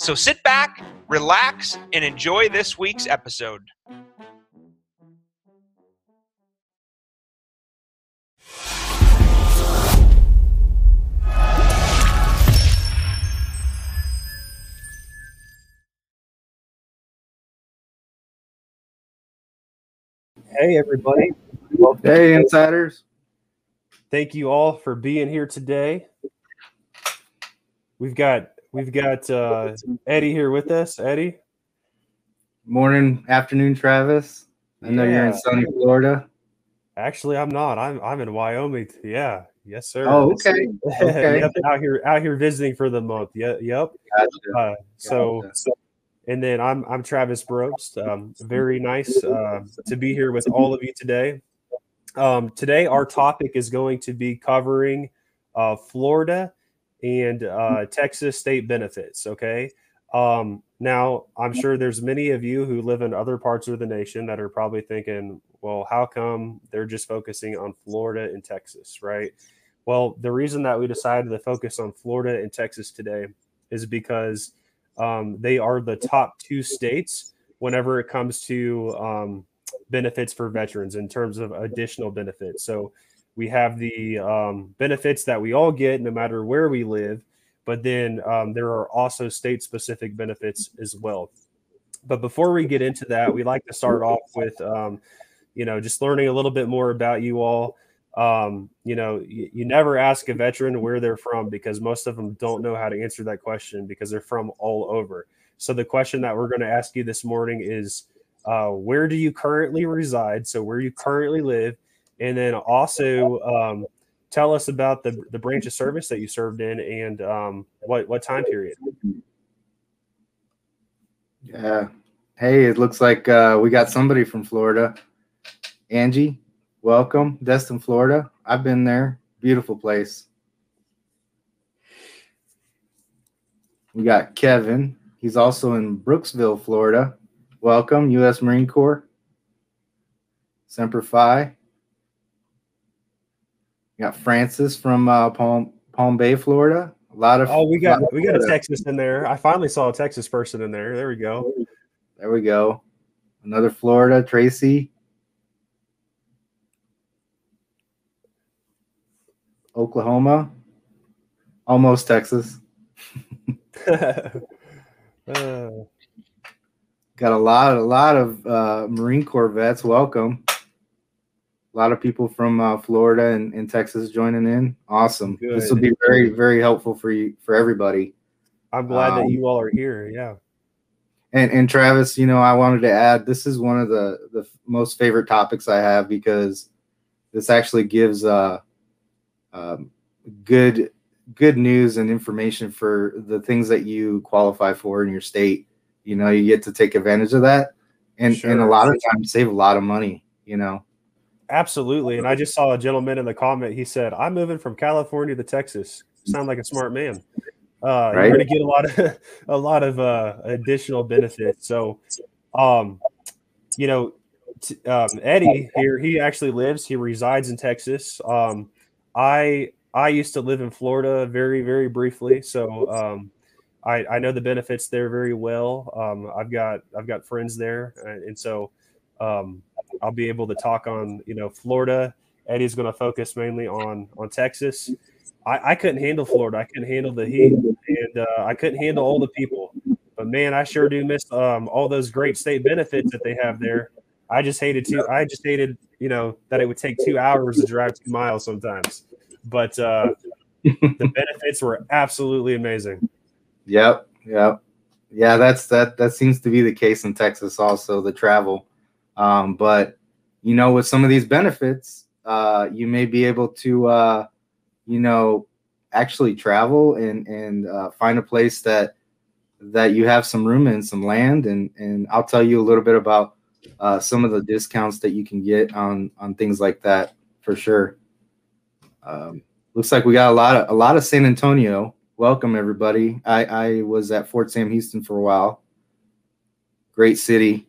So sit back, relax, and enjoy this week's episode. Hey, everybody. Hey, insiders. Thank you all for being here today. We've got we've got uh, Eddie here with us. Eddie, Morning, afternoon, Travis. I know you're in sunny Florida. actually, I'm not. I'm I'm in Wyoming. Yeah, yes, sir. Oh, okay. Okay. yep, out here out here visiting for the month. Yeah, yep. Gotcha. Uh, so, Gotcha. so, and then I'm I'm Travis Brobst. Um, very nice uh, to be here with all of you today. Um, today, our topic is going to be covering uh, Florida and uh, Texas state benefits. Okay. Um, now, I'm sure there's many of you who live in other parts of the nation that are probably thinking, well, how come they're just focusing on Florida and Texas, right? Well, the reason that we decided to focus on Florida and Texas today is because um, they are the top two states whenever it comes to um, benefits for veterans in terms of additional benefits. So we have the um, benefits that we all get no matter where we live, but then um, there are also state specific benefits as well. But before we get into that, we like to start off with, um, you know, just learning a little bit more about you all. Um, you know, you, you never ask a veteran where they're from because most of them don't know how to answer that question because they're from all over. So the question that we're going to ask you this morning is, uh, where do you currently reside? So where you currently live, and then also um, tell us about the the branch of service that you served in and um, what what time period. Yeah. Hey, it looks like uh, we got somebody from Florida. Angie, welcome. Destin, Florida. I've been there. Beautiful place. We got Kevin. He's also in Brooksville, Florida. Welcome, U.S. Marine Corps. Semper Fi. We got Francis from uh, Palm Palm Bay, Florida. A lot of Oh, we got we got a Texas in there. I finally saw a Texas person in there. There we go. There we go. Another Florida, Tracy. Oklahoma. Almost Texas. Uh, Got a lot, a lot of uh, Marine Corps vets. Welcome. A lot of people from uh, Florida and, and Texas joining in. Awesome. This will be very, very helpful for you, for everybody. I'm glad Um, that you all are here. Yeah. And and Travis, you know, I wanted to add this is one of the the most favorite topics I have because this actually gives uh um, good good news and information for the things that you qualify for in your state. You know, you get to take advantage of that, and and a lot of times save a lot of money. You know, Absolutely. And I just saw a gentleman in the comment. He said, I'm moving from California to Texas. Sound like a smart man. Uh, Right. You're going to get a lot of a lot of uh, additional benefits. So, um, you know, t- um, Eddie here, he actually lives, he resides in Texas. Um, I I used to live in Florida very, very briefly. So um, I, I know the benefits there very well. Um, I've got I've got friends there, and and so um, I'll be able to talk on you know Florida. Eddie's going to focus mainly on on Texas. I, I couldn't handle Florida. I couldn't handle the heat, and uh, I couldn't handle all the people. But man, I sure do miss um, all those great state benefits that they have there. I just hated to. I just hated you know that it would take two hours to drive two miles sometimes. But uh, the benefits were absolutely amazing. Yep, yep, yeah. That's that. That seems to be the case in Texas, also the travel. Um, but you know, with some of these benefits, uh, you may be able to, uh, you know, actually travel and and uh, find a place that that you have some room and some land, and and I'll tell you a little bit about uh, some of the discounts that you can get on on things like that for sure. Um, looks like we got a lot of a lot of San Antonio. Welcome everybody. I I was at Fort Sam Houston for a while. Great city.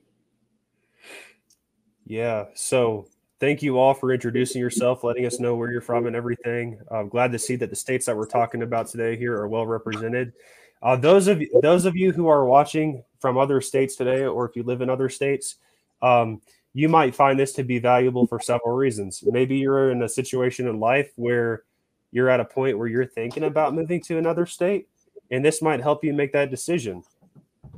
Yeah. So thank you all for introducing yourself, letting us know where you're from and everything. I'm glad to see that the states that we're talking about today here are well represented. Uh, those of those of you who are watching from other states today, or if you live in other states, um, you might find this to be valuable for several reasons. Maybe you're in a situation in life where you're at a point where you're thinking about moving to another state, and this might help you make that decision.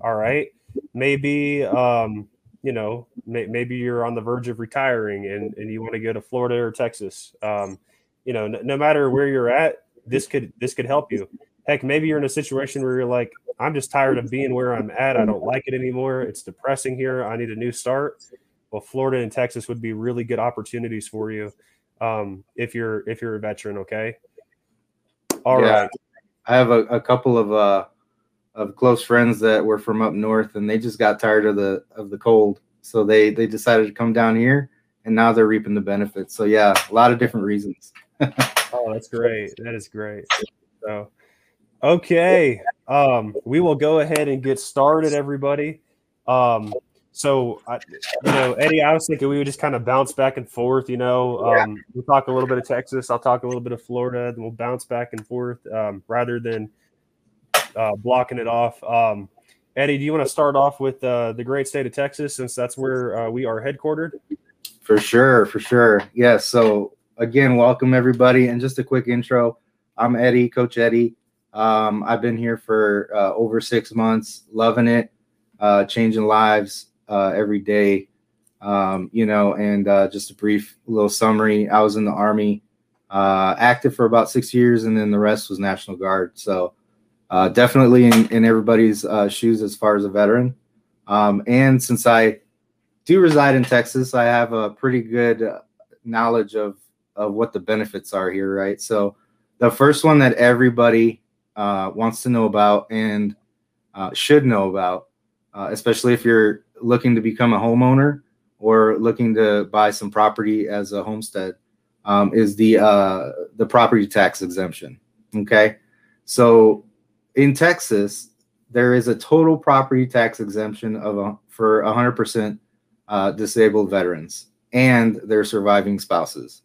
All right. Maybe, um, you know, may, maybe you're on the verge of retiring and, and you want to go to Florida or Texas. Um, you know, no, no matter where you're at, this could this could help you. Heck, maybe you're in a situation where you're like, I'm just tired of being where I'm at. I don't like it anymore. It's depressing here. I need a new start. Well, Florida and Texas would be really good opportunities for you um, if you're if you're a veteran. Okay. All yeah. right. I have a, a couple of uh, of close friends that were from up north, and they just got tired of the of the cold, so they they decided to come down here, and now they're reaping the benefits. So yeah, a lot of different reasons. oh, that's great. That is great. So, okay, um, we will go ahead and get started, everybody. Um, so, I, you know, Eddie, I was thinking we would just kind of bounce back and forth. You know, um, we'll talk a little bit of Texas, I'll talk a little bit of Florida, then we'll bounce back and forth um, rather than uh, blocking it off. Um, Eddie, do you want to start off with uh, the great state of Texas since that's where uh, we are headquartered? For sure, for sure. Yes. Yeah, so again, welcome everybody, and just a quick intro. I'm Eddie, Coach Eddie. Um, I've been here for uh, over six months, loving it, uh, changing lives uh, every day. Um, you know, and uh, just a brief little summary. I was in the Army, active for about six years, and then the rest was National Guard. So uh, definitely in, in everybody's uh, shoes as far as a veteran. Um, and since I do reside in Texas, I have a pretty good knowledge of of what the benefits are here, right? So the first one that everybody uh, wants to know about and uh, should know about, uh, especially if you're looking to become a homeowner or looking to buy some property as a homestead, um, is the uh, the property tax exemption. Okay, so in Texas, there is a total property tax exemption of a, for 100% uh, disabled veterans and their surviving spouses.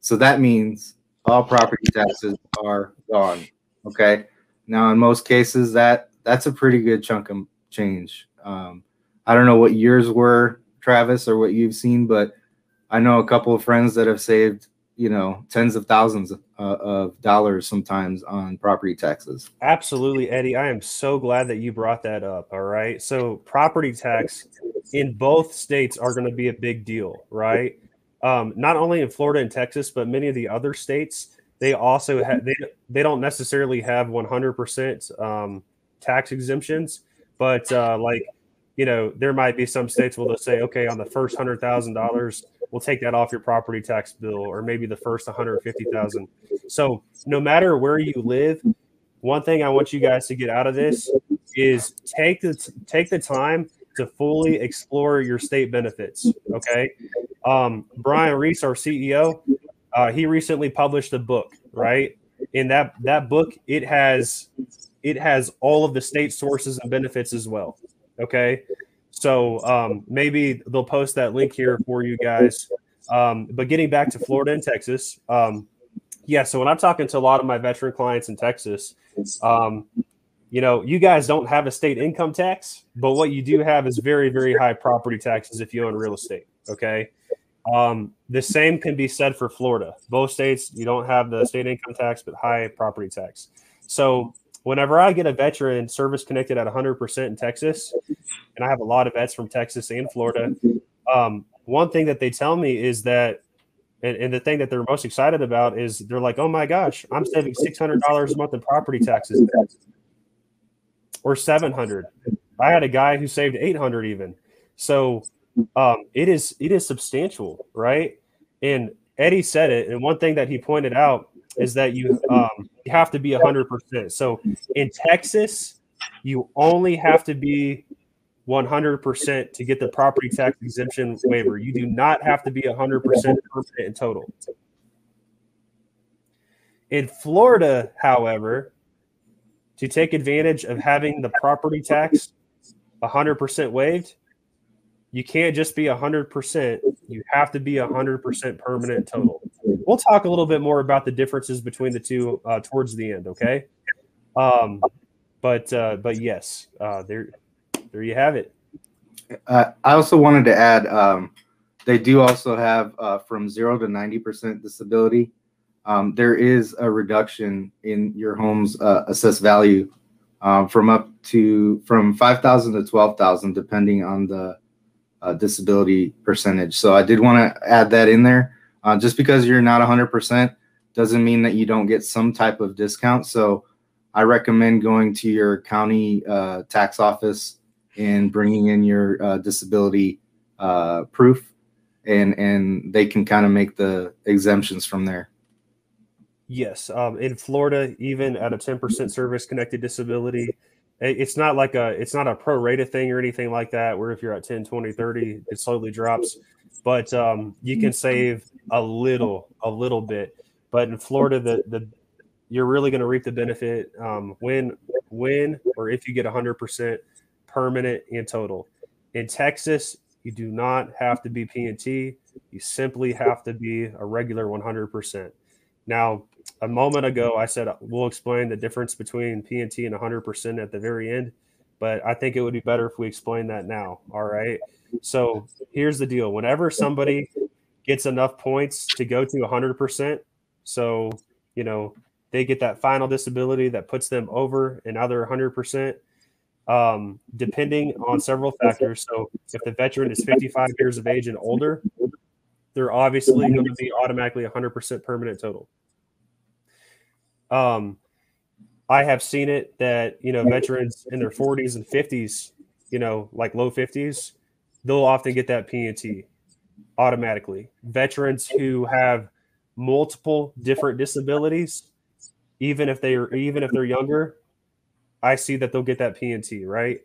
So that means all property taxes are gone. Okay. Now, in most cases, that that's a pretty good chunk of change. Um, I don't know what yours were, Travis, or what you've seen, but I know a couple of friends that have saved, you know, tens of thousands uh, of dollars sometimes on property taxes. Absolutely, Eddie. I am so glad that you brought that up. All right. So, property tax in both states are going to be a big deal, right? Um, not only in Florida and Texas, but many of the other states, they also have they, they don't necessarily have 100% um, tax exemptions, but uh, like you know, there might be some states will just say, okay, on the first hundred thousand dollars, we'll take that off your property tax bill, or maybe the first one hundred fifty thousand. So no matter where you live, one thing I want you guys to get out of this is take the take the time to fully explore your state benefits. Okay, um, Brian Reese, our CEO, uh, he recently published a book, right? In that that book, it has it has all of the state sources and benefits as well. Okay. So um, maybe they'll post that link here for you guys. Um, but getting back to Florida and Texas, um, yeah. So when I'm talking to a lot of my veteran clients in Texas, um, you know, you guys don't have a state income tax, but what you do have is very, very high property taxes if you own real estate. Okay. Um, the same can be said for Florida. Both states, you don't have the state income tax, but high property tax. So whenever I get a veteran service connected at 100% in Texas, and I have a lot of vets from Texas and Florida, um, one thing that they tell me is that, and, and, the thing that they're most excited about is they're like, oh my gosh, I'm saving $600 a month in property taxes or 700. I had a guy who saved 800 even. So um, it is it is substantial, right? And Eddie said it, and one thing that he pointed out is that you um, have to be 100%. So in Texas, You only have to be 100% to get the property tax exemption waiver. You do not have to be 100% permanent in total. In Florida, however, to take advantage of having the property tax 100% waived, you can't just be 100%. You have to be 100% permanent total. We'll talk a little bit more about the differences between the two uh, towards the end, okay? Um, but uh, but yes, uh, there there you have it. Uh, I also wanted to add um, they do also have uh, from zero to 90% disability. Um, there is a reduction in your home's uh, assessed value um, from up to from 5,000 to 12,000, depending on the disability percentage. So I did want to add that in there. Uh, just because you're not 100% doesn't mean that you don't get some type of discount. So I recommend going to your county uh, tax office and bringing in your uh, disability uh, proof, and and they can kind of make the exemptions from there. Yes, um, in Florida, even at a 10% service connected disability, it's not like a it's not a prorated thing or anything like that where if you're at 10 20 30 it slowly drops but um, you can save a little a little bit but in florida the the you're really going to reap the benefit um, when when or if you get 100% permanent in total in texas you do not have to be p&t you simply have to be a regular 100% now a moment ago, I said we'll explain the difference between PNT and 100% at the very end, but I think it would be better if we explain that now. All right. So here's the deal whenever somebody gets enough points to go to 100%, so, you know, they get that final disability that puts them over another 100%. Um, depending on several factors. So, if the veteran is 55 years of age and older, they're obviously going to be automatically 100% permanent total. Um, I have seen it that you know veterans in their 40s and 50s, you know, like low 50s, they'll often get that PNT automatically. Veterans who have multiple different disabilities, even if they are even if they're younger, I see that they'll get that PNT. Right.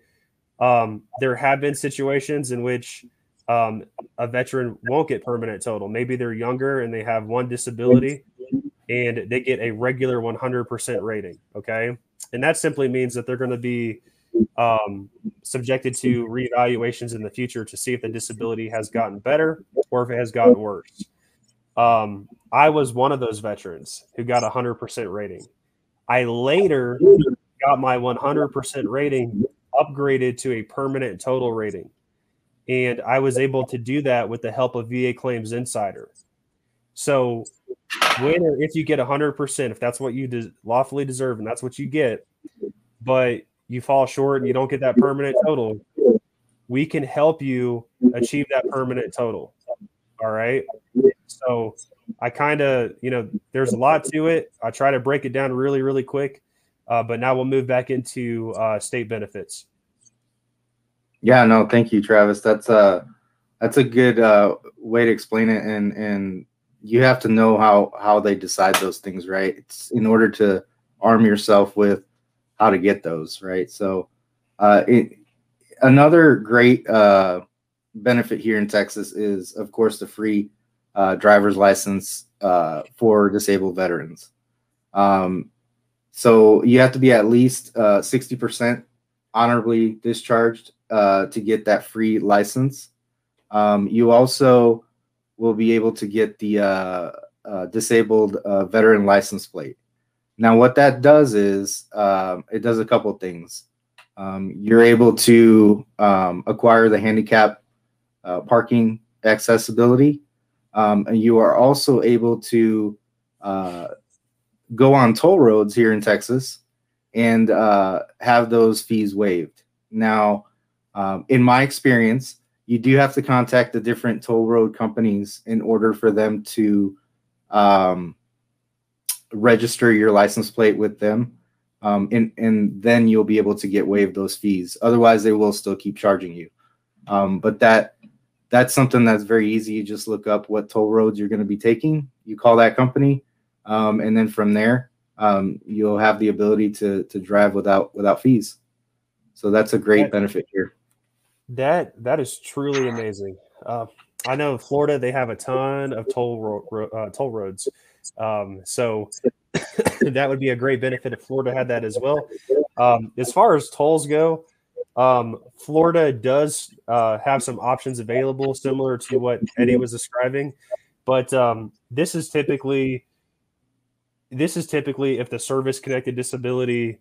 Um, there have been situations in which um, a veteran won't get permanent total. Maybe they're younger and they have one disability and they get a regular 100% rating. Okay. And that simply means that they're going to be um, subjected to reevaluations in the future to see if the disability has gotten better or if it has gotten worse. Um, I was one of those veterans who got a 100% rating. I later got my 100% rating upgraded to a permanent total rating. And I was able to do that with the help of VA Claims Insider. So when or if you get 100%, if that's what you de- lawfully deserve and that's what you get, but you fall short and you don't get that permanent total, we can help you achieve that permanent total. All right. So I kind of, you know, there's a lot to it. I try to break it down really, really quick. Uh, but now we'll move back into uh, state benefits. Yeah, no, thank you, Travis. That's a that's a good uh, way to explain it, and and you have to know how how they decide those things, right? It's in order to arm yourself with how to get those, right? So, uh, it, another great uh, benefit here in Texas is, of course, the free uh, driver's license uh, for disabled veterans. Um, so you have to be at least uh, sixty percent honorably discharged uh, to get that free license. Um, you also will be able to get the uh, uh, disabled uh, veteran license plate. Now, what that does is um, it does a couple things. Um, you're able to um, acquire the handicap uh, parking accessibility, um, and you are also able to uh, go on toll roads here in Texas and uh, have those fees waived. Now, um, in my experience, you do have to contact the different toll road companies in order for them to um, register your license plate with them. Um, and, and then you'll be able to get waived those fees. Otherwise, they will still keep charging you. Um, but that that's something that's very easy. You just look up what toll roads you're going to be taking. You call that company, um, and then from there, um, you'll have the ability to to drive without without fees. So that's a great benefit here. That that is truly amazing. Uh, I know Florida they have a ton of toll ro- uh, toll roads, um, so that would be a great benefit if Florida had that as well. Um, as far as tolls go, um, Florida does uh, have some options available, similar to what Eddie was describing, but um, this is typically this is typically if the service connected disability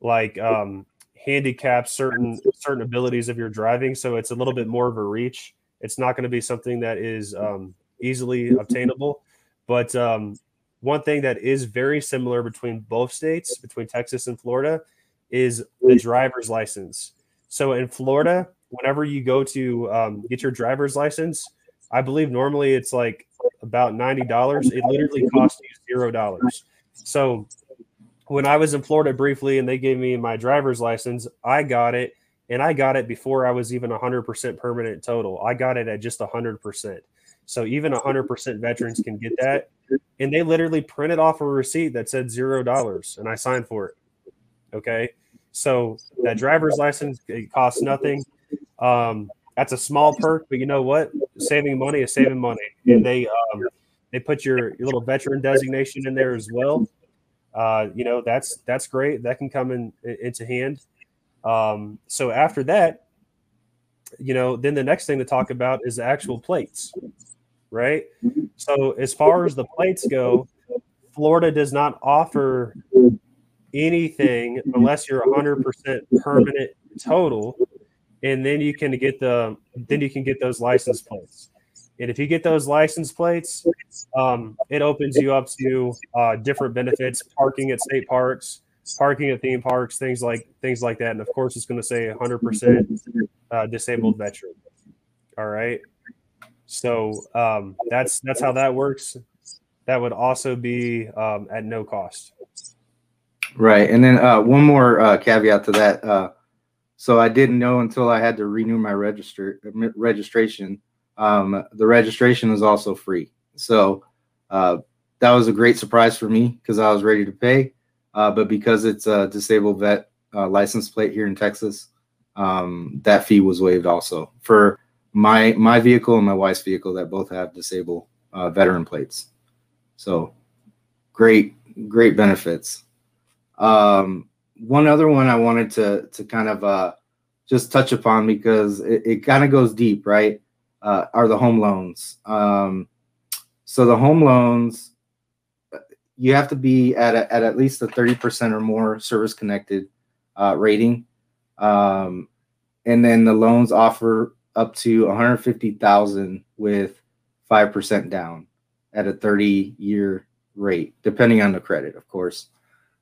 like um, handicaps certain certain abilities of your driving, so it's a little bit more of a reach. It's not going to be something that is um, easily obtainable, but um, one thing that is very similar between both states, between Texas and Florida, is the driver's license. So in Florida, whenever you go to um, get your driver's license, I believe normally it's like about ninety dollars. It literally costs you zero dollars. So when I was in Florida briefly and they gave me my driver's license, I got it and I got it before I was even 100% permanent total. I got it at just 100%. So even 100% veterans can get that. And they literally printed off a receipt that said $0 and I signed for it. Okay. So that driver's license, it costs nothing. Um, that's a small perk, but you know what? Saving money is saving money. And they, um, they put your, your little veteran designation in there as well uh, you know that's that's great. That can come in into hand. Um, so after that, you know, then the next thing to talk about is the actual plates, right? So as far as the plates go, Florida does not offer anything unless you're 100% permanent total, and then you can get the then you can get those license plates. And if you get those license plates, um, it opens you up to uh, different benefits: parking at state parks, parking at theme parks, things like things like that. And of course, it's going to say 100% uh, disabled veteran. All right. So um, that's that's how that works. That would also be um, at no cost. Right, and then uh, one more uh, caveat to that. Uh, so I didn't know until I had to renew my register registration um, the registration is also free. So uh, that was a great surprise for me because I was ready to pay. Uh, but because it's a disabled vet uh, license plate here in Texas, um, that fee was waived also for my my vehicle and my wife's vehicle that both have disabled uh, veteran plates. So great, great benefits. Um, one other one I wanted to to kind of uh, just touch upon because it, it kind of goes deep, right? uh, are the home loans. Um, so the home loans, you have to be at a, at at least a thirty percent or more service connected uh, rating, um, and then the loans offer up to one hundred fifty thousand with five percent down at a thirty year rate, depending on the credit, of course.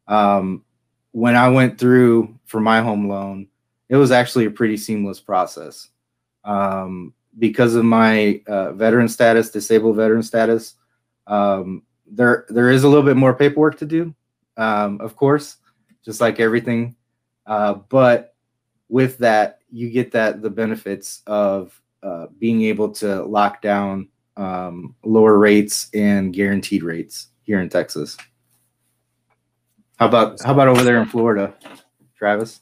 Um, when I went through for my home loan, it was actually a pretty seamless process. Um, because of my uh, veteran status, disabled veteran status, um, there there is a little bit more paperwork to do, um, of course, just like everything. Uh, but with that, you get that the benefits of uh, being able to lock down um, lower rates and guaranteed rates here in Texas. How about how about over there in Florida, Travis?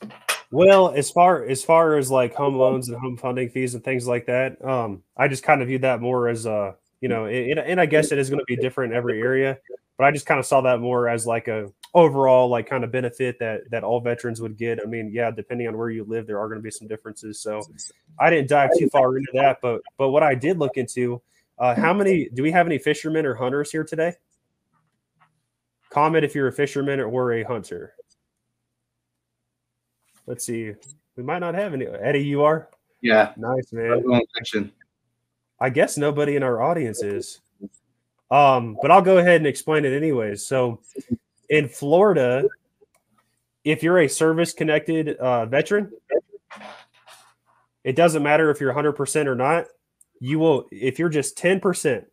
Well, as far as far as like home loans and home funding fees and things like that, um, I just kind of view that more as a you know, and, and I guess it is going to be different in every area, but I just kind of saw that more as like a overall like kind of benefit that that all veterans would get. I mean, yeah, depending on where you live, there are going to be some differences. So I didn't dive too far into that, but but what I did look into, uh, how many do we have any fishermen or hunters here today? Comment if you're a fisherman or a hunter. Let's see. We might not have any. Eddie, you are? Yeah. Nice, man. I guess nobody in our audience is. Um, but I'll go ahead and explain it anyways. So in Florida, if you're a service connected uh, veteran, it doesn't matter if you're 100% or not. You will, if you're just 10%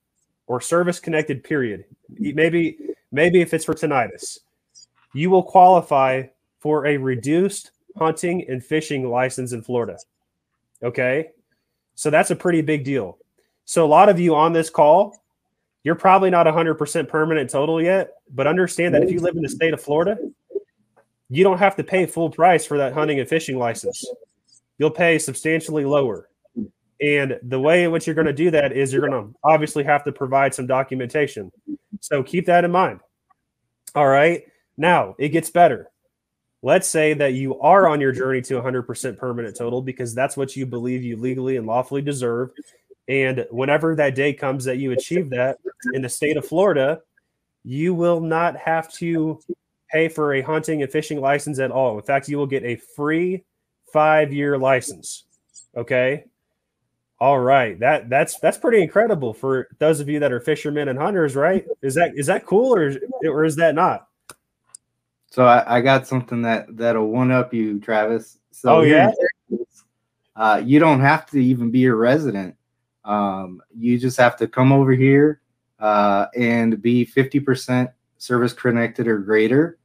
or service connected, period, maybe, maybe if it's for tinnitus, you will qualify for a reduced hunting and fishing license in Florida. Okay. So that's a pretty big deal. So a lot of you on this call, you're probably not 100% permanent total yet, but understand that if you live in the state of Florida, you don't have to pay full price for that hunting and fishing license. You'll pay substantially lower. And the way in which you're going to do that is you're going to obviously have to provide some documentation. So keep that in mind. All right. Now it gets better. Let's say that you are on your journey to 100% permanent total because that's what you believe you legally and lawfully deserve. And whenever that day comes that you achieve that in the state of Florida, you will not have to pay for a hunting and fishing license at all. In fact, you will get a free five year license. Okay. All right. That that's that's pretty incredible for those of you that are fishermen and hunters, right? Is that is that cool or is, or is that not? So I, I got something that that'll one up you, Travis. So oh yeah. uh, you don't have to even be a resident. Um, you just have to come over here uh, and be 50% service connected or greater,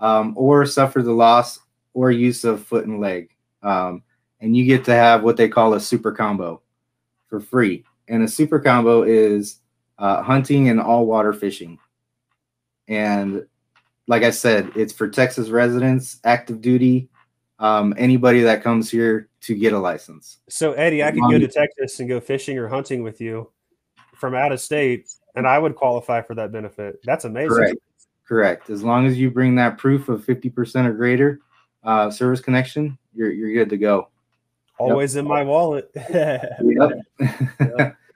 um, or suffer the loss or use of foot and leg. Um, and you get to have what they call a super combo for free. And a super combo is uh, hunting and all water fishing. And like I said, it's for Texas residents, active duty, um, anybody that comes here to get a license. So, Eddie, I could go to Texas and go fishing or hunting with you from out of state, and I would qualify for that benefit. That's amazing. Correct. Correct. As long as you bring that proof of 50% or greater uh, service connection, you're, you're good to go. Always yep. in my wallet. yep. yep.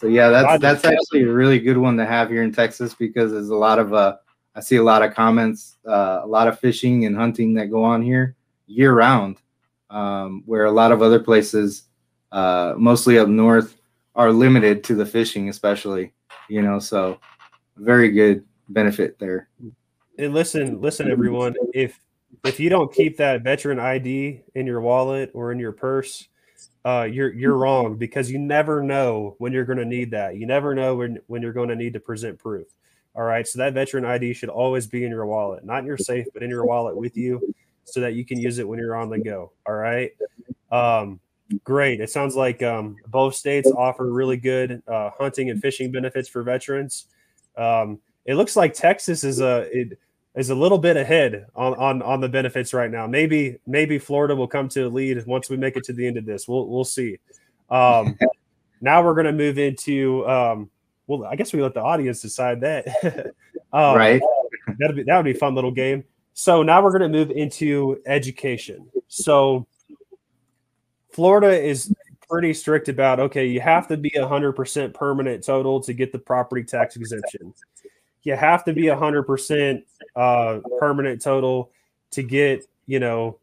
So yeah, that's that's actually a really good one to have here in Texas because there's a lot of uh I see a lot of comments, uh, a lot of fishing and hunting that go on here year round, um, where a lot of other places, uh, mostly up north, are limited to the fishing, especially. You know, so very good benefit there. And listen, listen, everyone. If if you don't keep that veteran ID in your wallet or in your purse, uh, you're you're wrong because you never know when you're going to need that. You never know when when you're going to need to present proof. All right, so that veteran ID should always be in your wallet, not in your safe, but in your wallet with you, so that you can use it when you're on the go. All right, um, great. It sounds like um, both states offer really good uh, hunting and fishing benefits for veterans. Um, it looks like Texas is a it, is a little bit ahead on, on on the benefits right now. Maybe maybe Florida will come to a lead once we make it to the end of this. We'll we'll see. Um, now we're going to move into um, well, I guess we let the audience decide that. um, right. That'd be that would be a fun little game. So now we're going to move into education. So Florida is pretty strict about okay, you have to be hundred percent permanent total to get the property tax exemption. You have to be hundred percent uh, permanent total to get you know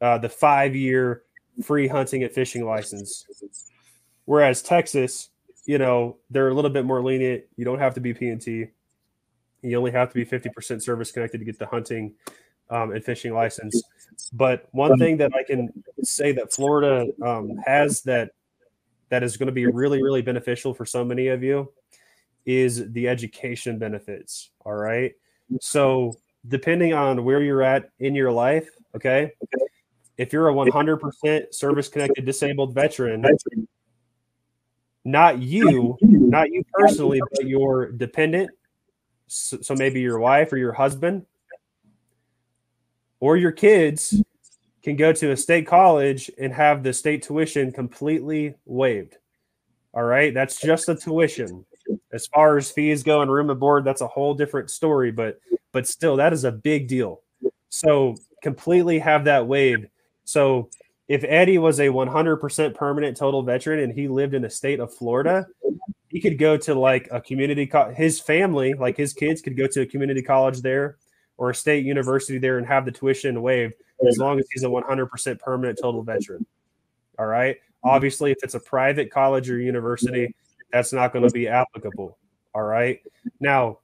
uh, the five year free hunting and fishing license. Whereas Texas, you know, they're a little bit more lenient. You don't have to be PNT. You only have to be 50% service connected to get the hunting um, and fishing license. But one thing that I can say that Florida um, has that that is going to be really, really beneficial for so many of you is the education benefits. All right. So depending on where you're at in your life, okay, if you're a 100% service connected disabled veteran, not you, not you personally, but your dependent. So, so maybe your wife or your husband or your kids can go to a state college and have the state tuition completely waived. All right, that's just the tuition. As far as fees go and room and board, that's a whole different story. But but still, that is a big deal. So completely have that waived. So if Eddie was a 100% permanent total veteran and he lived in the state of Florida, he could go to like a community co- his family, like his kids could go to a community college there or a state university there and have the tuition waived as long as he's a 100% permanent total veteran. All right? Obviously, if it's a private college or university, that's not going to be applicable. All right? Now,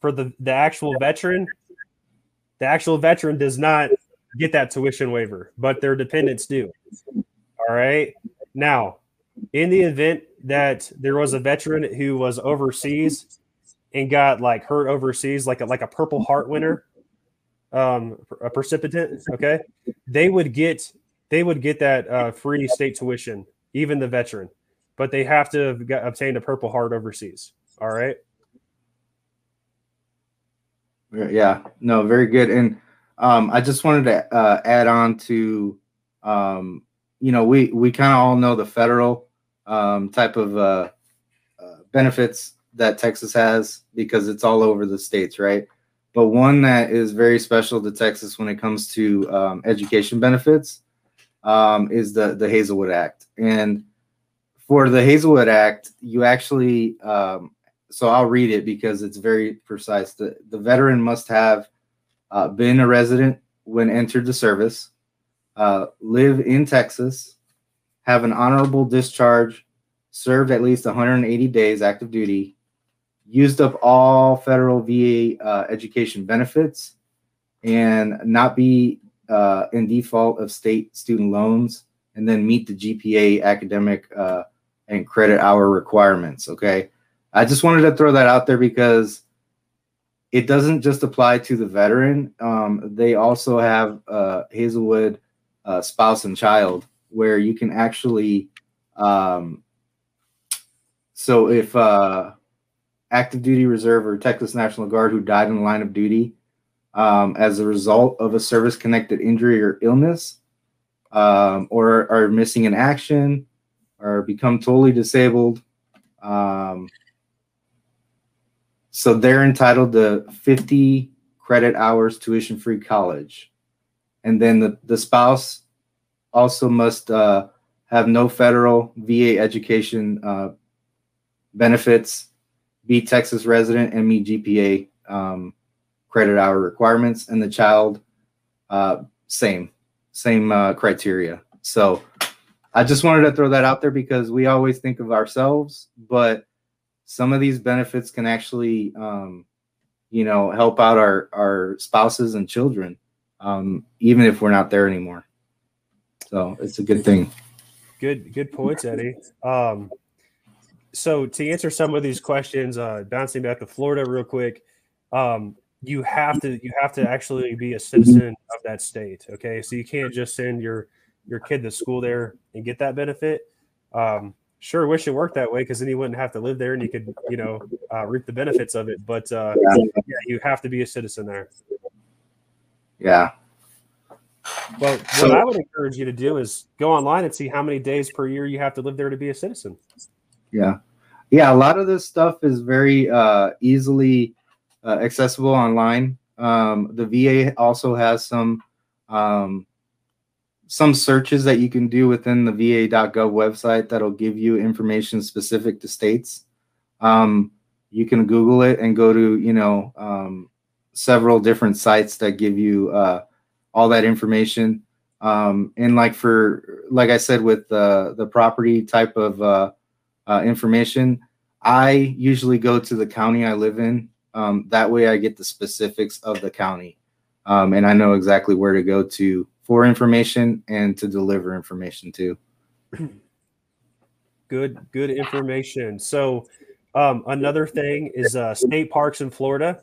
for the the actual veteran, the actual veteran does not get that tuition waiver, but their dependents do. All right. Now, in the event that there was a veteran who was overseas and got like hurt overseas, like a, like a Purple Heart winner, um, a precipitant, okay, they would get they would get that uh, free state tuition, even the veteran, but they have to have got, obtained a Purple Heart overseas. All right. Yeah. No. Very good. And um, I just wanted to uh, add on to, um, you know, we we kind of all know the federal um, type of uh, uh, benefits that Texas has because it's all over the states, right? But one that is very special to Texas when it comes to um, education benefits um, is the the Hazelwood Act, and for the Hazelwood Act, you actually um, so I'll read it because it's very precise. The the veteran must have uh, been a resident when entered the service, uh, live in Texas, have an honorable discharge, served at least 180 days active duty, used up all federal VA uh, education benefits, and not be uh, in default of state student loans, and then meet the GPA academic uh, and credit hour requirements. Okay. I just wanted to throw that out there because it doesn't just apply to the veteran. Um, they also have uh, Hazelwood uh, spouse and child, where you can actually. Um, so if uh, active duty reserve or Texas National Guard who died in the line of duty um, as a result of a service connected injury or illness, um, or are missing in action, or become totally disabled. Um, so they're entitled to 50 credit hours tuition free college. And then the, the spouse also must uh, have no federal VA education uh, benefits, be Texas resident, and meet GPA um, credit hour requirements. And the child, uh, same, same uh, criteria. So I just wanted to throw that out there because we always think of ourselves, but some of these benefits can actually, um, you know, help out our our spouses and children, um, even if we're not there anymore. So it's a good thing. Good, good points, Eddie. Um, so to answer some of these questions, uh, bouncing back to Florida real quick, um, you have to you have to actually be a citizen of that state. Okay, so you can't just send your your kid to school there and get that benefit. Um, sure, wish it worked that way because then you wouldn't have to live there and you could, you know, uh, reap the benefits of it. But uh, yeah, you have to be a citizen there. Yeah. Well, so, what I would encourage you to do is go online and see how many days per year you have to live there to be a citizen. Yeah. Yeah. A lot of this stuff is very uh, easily uh, accessible online. Um, the VA also has some um, some searches that you can do within the va.gov website that'll give you information specific to states. Um, you can Google it and go to, you know, um, several different sites that give you uh, all that information. Um, and like for, like I said, with the the property type of uh, uh, information, I usually go to the county I live in. Um, that way, I get the specifics of the county, um, and I know exactly where to go to for information and to deliver information to. Good, good information. So, um, another thing is uh, state parks in Florida.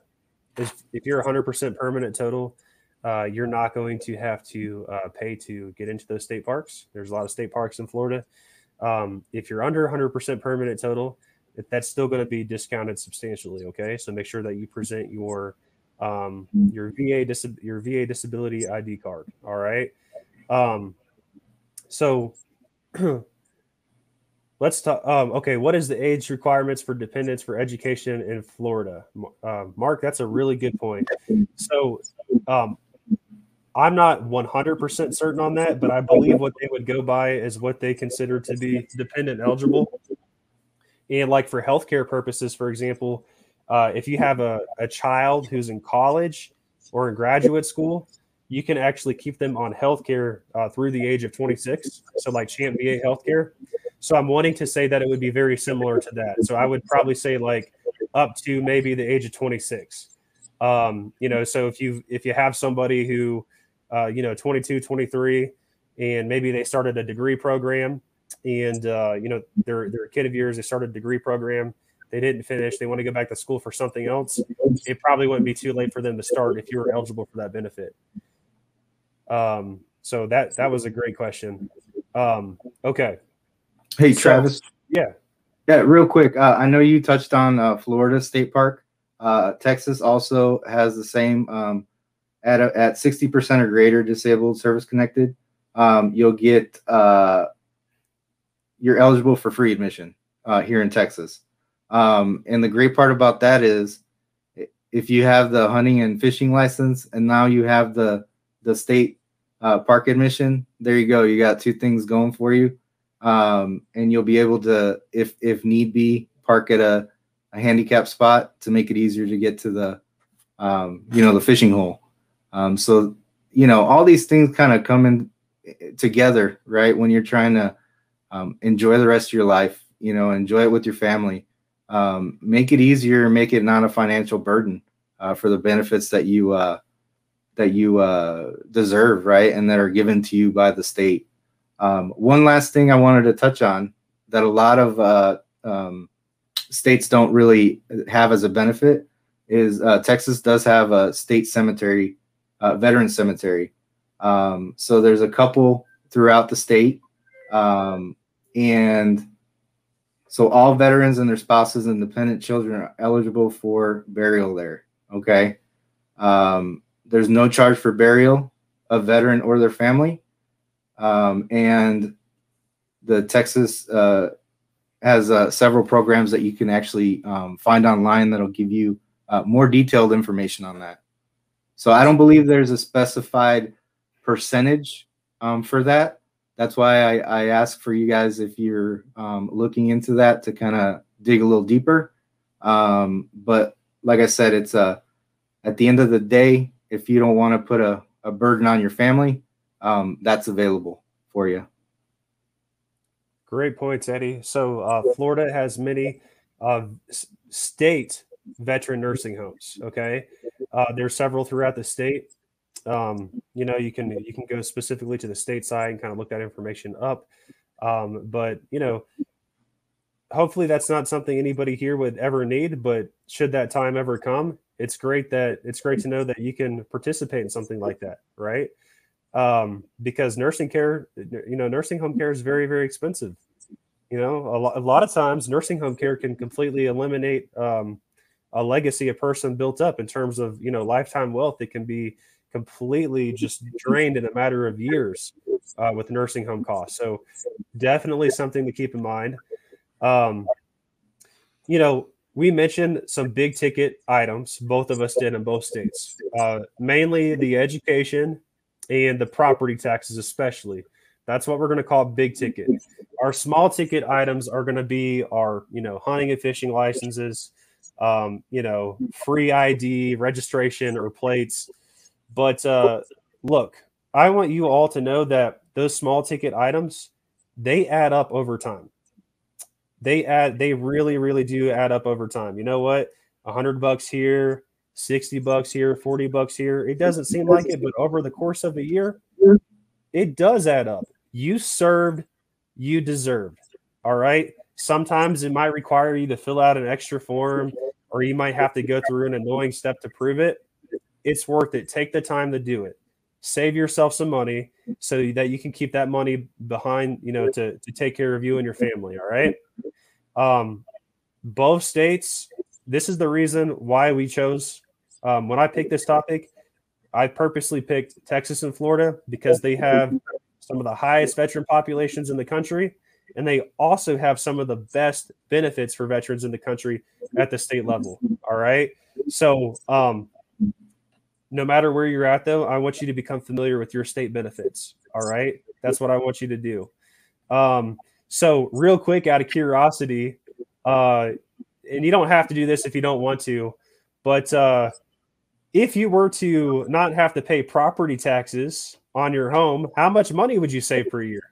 Is if you're 100% permanent total, uh, you're not going to have to uh, pay to get into those state parks. There's a lot of state parks in Florida. Um, if you're under 100% permanent total, that's still going to be discounted substantially. Okay, so make sure that you present your um, your VA dis- your VA disability ID card. All right. Um, so let's talk. Um, okay, what is the age requirements for dependents for education in Florida? Uh, Mark, that's a really good point. So um, I'm not 100% certain on that, but I believe what they would go by is what they consider to be dependent eligible. And like for healthcare purposes, for example, uh, if you have a, a child who's in college or in graduate school, you can actually keep them on healthcare uh, through the age of 26. So, like CHAMPVA healthcare. So, I'm wanting to say that it would be very similar to that. So, I would probably say like up to maybe the age of 26. Um, you know, so if you if you have somebody who, uh, you know, 22, 23, and maybe they started a degree program, and uh, you know they're they're a kid of yours, they started a degree program they didn't finish, they want to go back to school for something else, it probably wouldn't be too late for them to start if you were eligible for that benefit. Um, so that that was a great question. Um, okay. Hey, Travis. Yeah. Yeah, real quick. Uh, I know you touched on uh, Florida State Park. Uh, Texas also has the same um, at a, at 60% or greater disabled service connected, um, you'll get uh, you're eligible for free admission uh, here in Texas. Um, and the great part about that is if you have the hunting and fishing license and now you have the the state uh, park admission, there you go. You got two things going for you. Um, and you'll be able to, if if need be, park at a, a handicap spot to make it easier to get to the um, you know the fishing hole. Um, so you know all these things kind of come in eh, together, right? When you're trying to um, enjoy the rest of your life, you know, enjoy it with your family. Um, make it easier, make it not a financial burden uh, for the benefits that you uh, that you uh, deserve, right, and that are given to you by the state. Um, one last thing I wanted to touch on that a lot of uh, um, states don't really have as a benefit is uh, Texas does have a state cemetery, uh, veteran cemetery. Um, so there's a couple throughout the state, um, and so all veterans and their spouses and dependent children are eligible for burial there. Okay, um, there's no charge for burial of veteran or their family, um, and the Texas uh, has uh, several programs that you can actually um, find online that'll give you uh, more detailed information on that. So I don't believe there's a specified percentage um, for that. That's why I, I ask for you guys if you're um, looking into that to kind of dig a little deeper. Um, but like I said, it's a uh, at the end of the day, if you don't want to put a, a burden on your family, um, that's available for you. Great points, Eddie. So uh, Florida has many uh, state veteran nursing homes. Okay, uh, there's several throughout the state. Um, you know, you can you can go specifically to the state side and kind of look that information up. Um, but you know, hopefully that's not something anybody here would ever need. But should that time ever come, it's great that it's great to know that you can participate in something like that, right? Um, because nursing care, you know, nursing home care is very very expensive. You know, a lot, a lot of times nursing home care can completely eliminate um, a legacy a person built up in terms of you know lifetime wealth it can be completely just drained in a matter of years uh, with nursing home costs so definitely something to keep in mind um, you know we mentioned some big ticket items both of us did in both states uh, mainly the education and the property taxes especially that's what we're going to call big ticket our small ticket items are going to be our you know hunting and fishing licenses um, you know, free ID, registration, or plates. But uh, look, I want you all to know that those small ticket items they add up over time. They add, they really, really do add up over time. You know what? A hundred bucks here, 60 bucks here, 40 bucks here. It doesn't seem like it, but over the course of a year, it does add up. You served, you deserved. All right. Sometimes it might require you to fill out an extra form or you might have to go through an annoying step to prove it. It's worth it. Take the time to do it. Save yourself some money so that you can keep that money behind, you know, to, to take care of you and your family. All right. Um, both states, this is the reason why we chose. Um, when I picked this topic, I purposely picked Texas and Florida because they have some of the highest veteran populations in the country and they also have some of the best benefits for veterans in the country at the state level. All right. So, um, no matter where you're at, though, I want you to become familiar with your state benefits. All right. That's what I want you to do. Um, so, real quick, out of curiosity, uh, and you don't have to do this if you don't want to, but uh, if you were to not have to pay property taxes on your home, how much money would you save per year?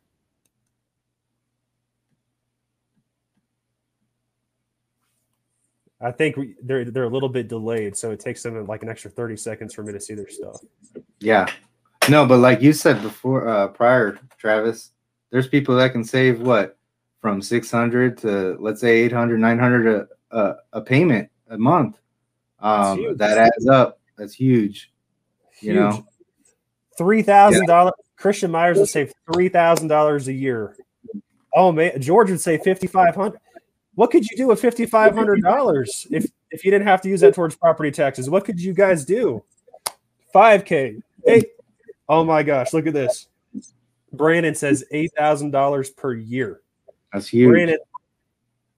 I think we, they're they're a little bit delayed, so it takes them like an extra thirty seconds for me to see their stuff. Yeah, no, but like you said before, uh, prior, Travis, there's people that can save what from six hundred to let's say 800, 900 a, a, a payment a month. Um, that adds up. That's huge. huge. You know, three thousand yeah. dollars. Christian Myers would save three thousand dollars a year. Oh man, George would say fifty five hundred. What could you do with fifty five hundred dollars if if you didn't have to use that towards property taxes? What could you guys do? 5K. Hey, oh my gosh, look at this. Brandon says $8,000 per year. That's huge. Brandon,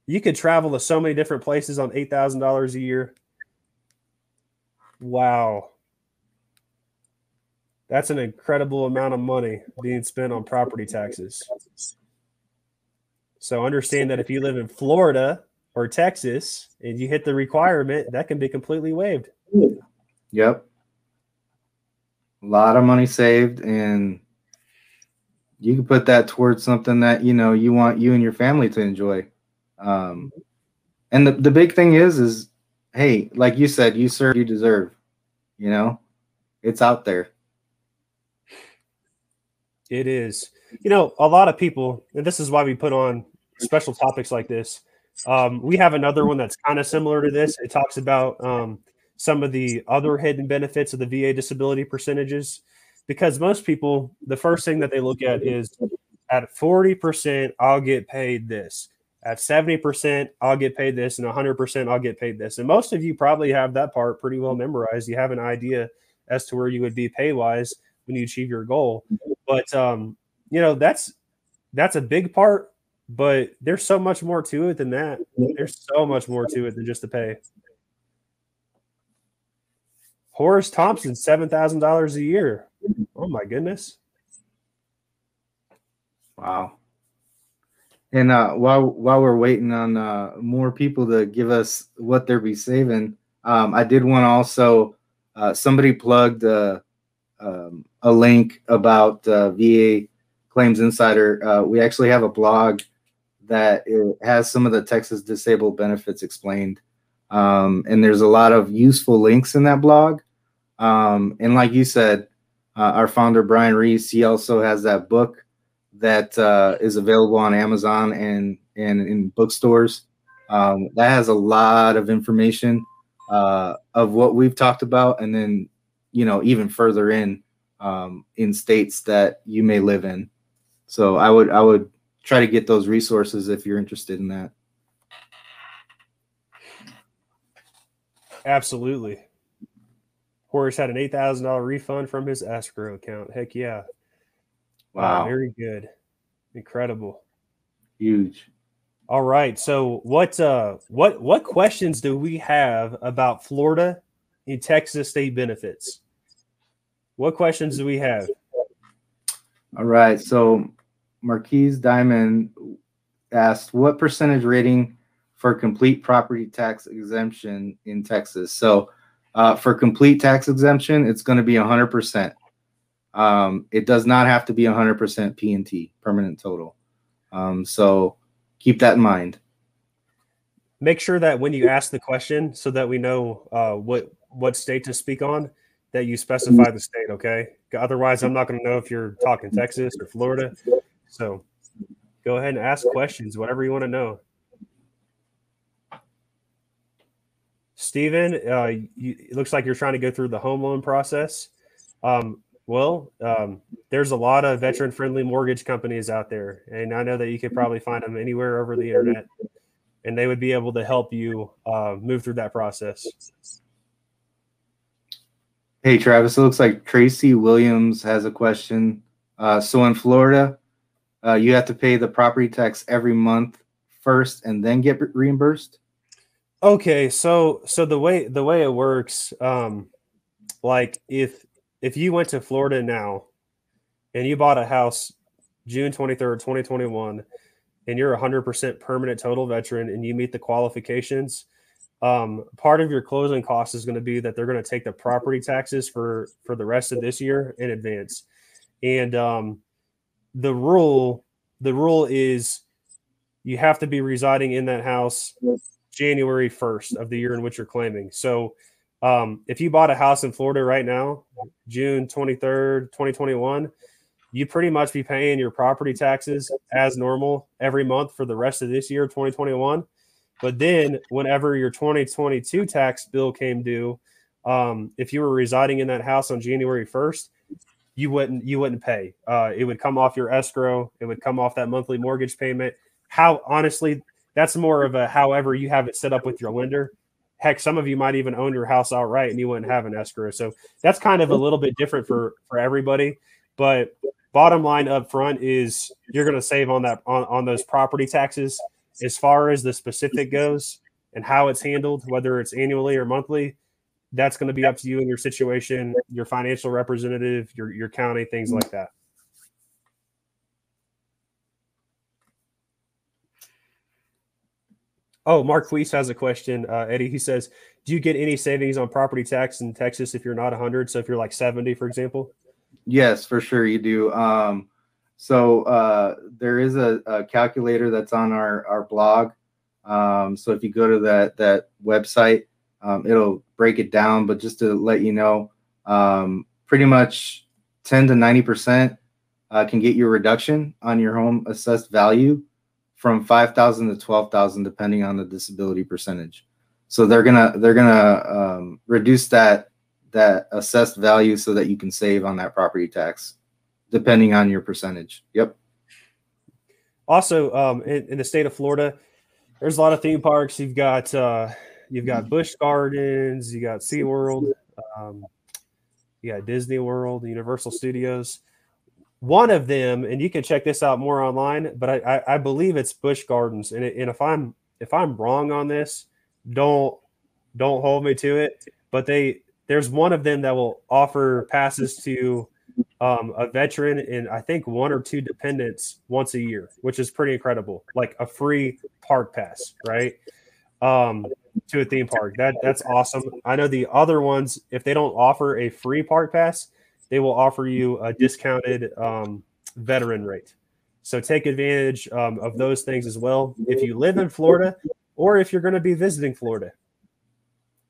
you could travel to so many different places on $8,000 a year. Wow. That's an incredible amount of money being spent on property taxes. So understand that if you live in Florida or Texas and you hit the requirement, that can be completely waived. Yep. A lot of money saved and you can put that towards something that you know you want you and your family to enjoy. Um and the, the big thing is is hey, like you said, you serve you deserve. You know? It's out there. It is. You know, a lot of people, and this is why we put on special topics like this. Um, we have another one that's kind of similar to this. It talks about um, some of the other hidden benefits of the VA disability percentages because most people, the first thing that they look at is at 40%, I'll get paid this. At 70%, I'll get paid this. And 100%, I'll get paid this. And most of you probably have that part pretty well memorized. You have an idea as to where you would be pay wise when you achieve your goal. But, um, you know, that's that's a big part but there's so much more to it than that. There's so much more to it than just the pay. Horace Thompson, seven thousand dollars a year. Oh my goodness! Wow. And uh, while while we're waiting on uh, more people to give us what they're be saving, um, I did want to also uh, somebody plugged uh, um, a link about uh, VA Claims Insider. Uh, we actually have a blog that it has some of the Texas disabled benefits explained. Um, and there's a lot of useful links in that blog. Um, and like you said, uh, our founder, Brian Reese, he also has that book that uh, is available on Amazon and, and in bookstores. Um, that has a lot of information uh, of what we've talked about. And then, you know, even further in, um, in states that you may live in. So I would, I would try to get those resources if you're interested in that. Absolutely. Horace had an eight thousand dollar refund from his escrow account. Heck yeah! Wow, very good, incredible, huge. All right, so what uh what what questions do we have about Florida and Texas state benefits? What questions do we have? All right, so Marquise Diamond asked, "What percentage rating for complete property tax exemption in Texas?" So, uh, for complete tax exemption, it's going to be 100%. Um, it does not have to be 100% P&T, permanent total. Um, so, keep that in mind. Make sure that when you ask the question, so that we know uh, what what state to speak on, that you specify the state. Okay. Otherwise, I'm not going to know if you're talking Texas or Florida. So go ahead and ask questions, whatever you want to know. Stephen, uh, you, it looks like you're trying to go through the home loan process. Um, well, um, there's a lot of veteran friendly mortgage companies out there, and I know that you could probably find them anywhere over the internet, and they would be able to help you uh, move through that process. Hey, Travis, it looks like Tracy Williams has a question. Uh, so in Florida, uh, you have to pay the property tax every month first and then get reimbursed? Okay so so the way the way it works um like if if you went to florida now and you bought a house june 23rd 2021 and you're a 100% permanent total veteran and you meet the qualifications um, part of your closing cost is going to be that they're going to take the property taxes for for the rest of this year in advance. And um, the rule the rule is you have to be residing in that house January 1st of the year in which you're claiming. So um, if you bought a house in Florida right now, June 23rd, 2021, you pretty much be paying your property taxes as normal every month for the rest of this year, 2021. But then, whenever your 2022 tax bill came due, um, if you were residing in that house on January 1st, you wouldn't you wouldn't pay. Uh, it would come off your escrow. It would come off that monthly mortgage payment. How honestly, that's more of a however you have it set up with your lender. heck, some of you might even own your house outright and you wouldn't have an escrow. So that's kind of a little bit different for for everybody. But bottom line up front is you're going to save on that on, on those property taxes. As far as the specific goes and how it's handled, whether it's annually or monthly, that's going to be up to you and your situation, your financial representative, your your county, things like that. Oh, Mark Weiss has a question, uh, Eddie. He says, "Do you get any savings on property tax in Texas if you're not 100? So if you're like 70, for example." Yes, for sure you do. Um, so uh, there is a, a, calculator that's on our our blog. Um, so if you go to that that website, um, it'll break it down. But just to let you know, um, pretty much 10 to 90 percent uh, can get you a reduction on your home assessed value from 5,000 to 12,000 depending on the disability percentage. So they're gonna they're gonna um, reduce that that assessed value so that you can save on that property tax depending on your percentage. Yep. Also, um, in, in, the state of Florida, there's a lot of theme parks. You've got uh, you've got Busch Gardens, you got SeaWorld, um, you got Disney World, Universal Studios one of them, and you can check this out more online, but I, I, I believe it's Busch Gardens. And, it, and if I'm if I'm wrong on this, don't don't hold me to it. But they there's one of them that will offer passes to um, a veteran and I think one or two dependents once a year, which is pretty incredible. Like a free park pass, right? Um, to a theme park. That that's awesome. I know the other ones, if they don't offer a free park pass, they will offer you a discounted um, veteran rate. So take advantage um, of those things as well. If you live in Florida, or if you're going to be visiting Florida.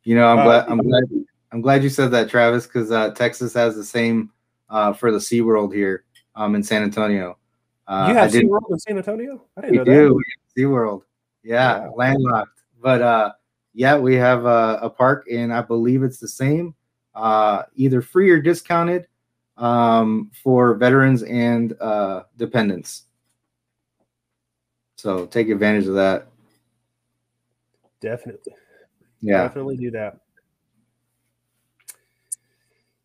You know, I'm uh, glad. I'm glad. I'm glad you said that, Travis, because uh, Texas has the same uh, for the SeaWorld here um, in San Antonio. Uh, you have SeaWorld in San Antonio? I didn't know that. Do. SeaWorld. Yeah, wow. landlocked. But uh, yeah, we have a, a, park, and I believe it's the same, uh, either free or discounted um, for veterans and uh, dependents. So take advantage of that. Definitely. Yeah. Definitely do that.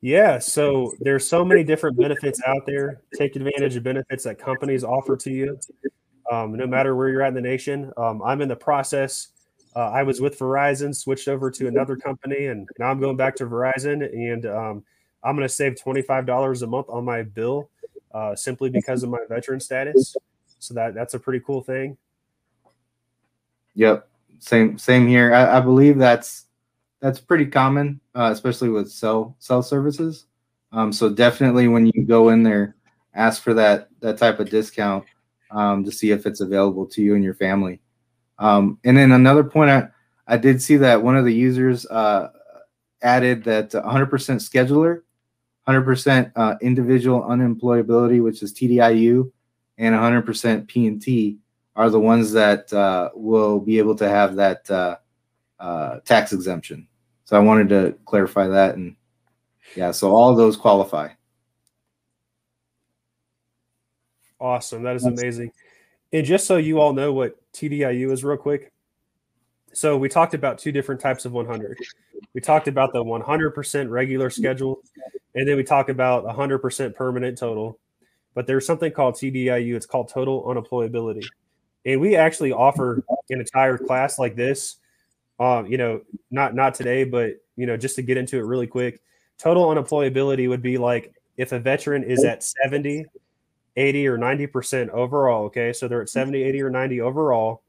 Yeah, so there's so many different benefits out there. Take advantage of benefits that companies offer to you, um, no matter where you're at in the nation. Um, I'm in the process. Uh, I was with Verizon, switched over to another company, and now I'm going back to Verizon. And um, I'm going to save $25 a month on my bill uh, simply because of my veteran status. So that that's a pretty cool thing. Yep. Same, same here. I, I believe that's, that's pretty common, uh, especially with cell, cell services. Um, so definitely when you go in there, ask for that, that type of discount um, to see if it's available to you and your family. Um, and then another point, I, I did see that one of the users uh, added that 100% schedular 100% uh, individual unemployability, which is TDIU, and 100% P&T are the ones that uh, will be able to have that uh, uh, tax exemption. So I wanted to clarify that, and yeah, so all of those qualify. Awesome, that is amazing. And just so you all know what TDIU is, real quick, so we talked about two different types of 100. We talked about the 100% regular schedule, and then we talked about 100% permanent total. But there's something called TDIU. It's called total unemployability, and we actually offer an entire class like this. Um, you know, not not today, but you know, just to get into it really quick. Total unemployability would be like if a veteran is at 70, 80, or 90% overall. Okay, so they're at 70, 80, or 90 overall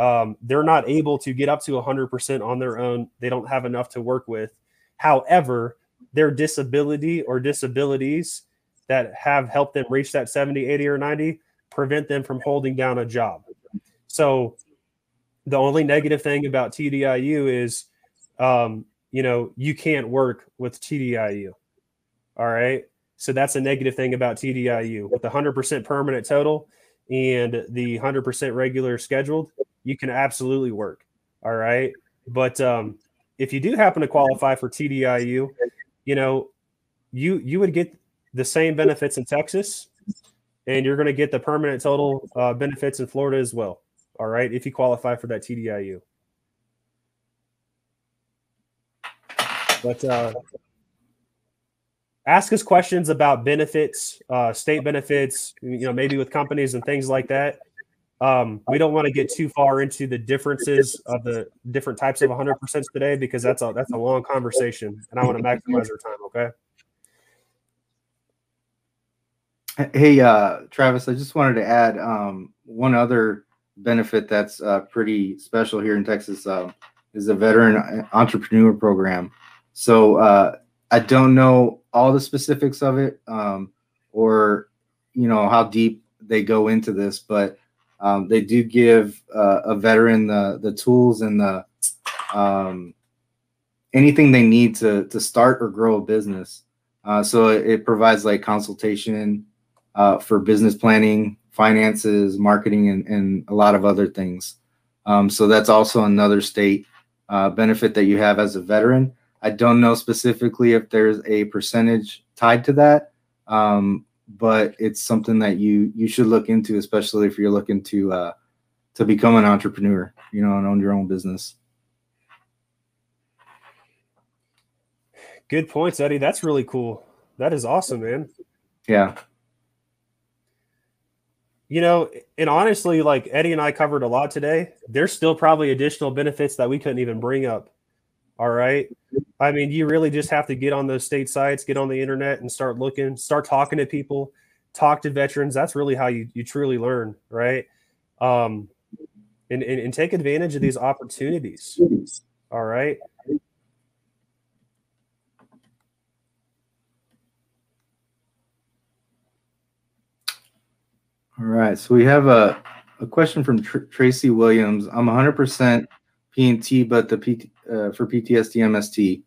um, they're not able to get up to 100% on their own. They don't have enough to work with. However, their disability or disabilities that have helped them reach that 70, 80, or 90 prevent them from holding down a job. So the only negative thing about TDIU is, um, you know, you can't work with TDIU. All right. So that's a negative thing about TDIU. With the 100% permanent total and the 100% regular scheduled, you can absolutely work. All right. But um, if you do happen to qualify for TDIU, you know, you you would get the same benefits in Texas, and you're going to get the permanent total uh, benefits in Florida as well. All right, if you qualify for that TDIU. But uh, ask us questions about benefits, uh, state benefits, you know, maybe with companies and things like that. Um, we don't want to get too far into the differences of the different types of 100% today because that's a that's a long conversation, and I want to maximize our time. Okay. Hey, uh, Travis, I just wanted to add um, one other benefit that's uh, pretty special here in Texas uh, is the veteran entrepreneur program. So uh, I don't know all the specifics of it um, or you know how deep they go into this, but um, they do give uh, a veteran the the tools and the um, anything they need to to start or grow a business. Uh, so it, provides like consultation uh, for business planning, finances, marketing, and, and a lot of other things. Um, so that's also another state uh, benefit that you have as a veteran. I don't know specifically if there's a percentage tied to that, um, but it's something that you you should look into, especially if you're looking to uh, to become an entrepreneur, you know, and own your own business. Good points, Eddie. That's really cool. That is awesome, man. Yeah. You know, and honestly, like Eddie and I covered a lot today. There's still probably additional benefits that we couldn't even bring up. All right. I mean, you really just have to get on those state sites, get on the internet and start looking, start talking to people, talk to veterans. That's really how you, you truly learn, right? Um, and, and, and take advantage of these opportunities. All right. All right. So we have a, a question from Tr- Tracy Williams. I'm 100% P&T, but the P- uh, for PTSD MST.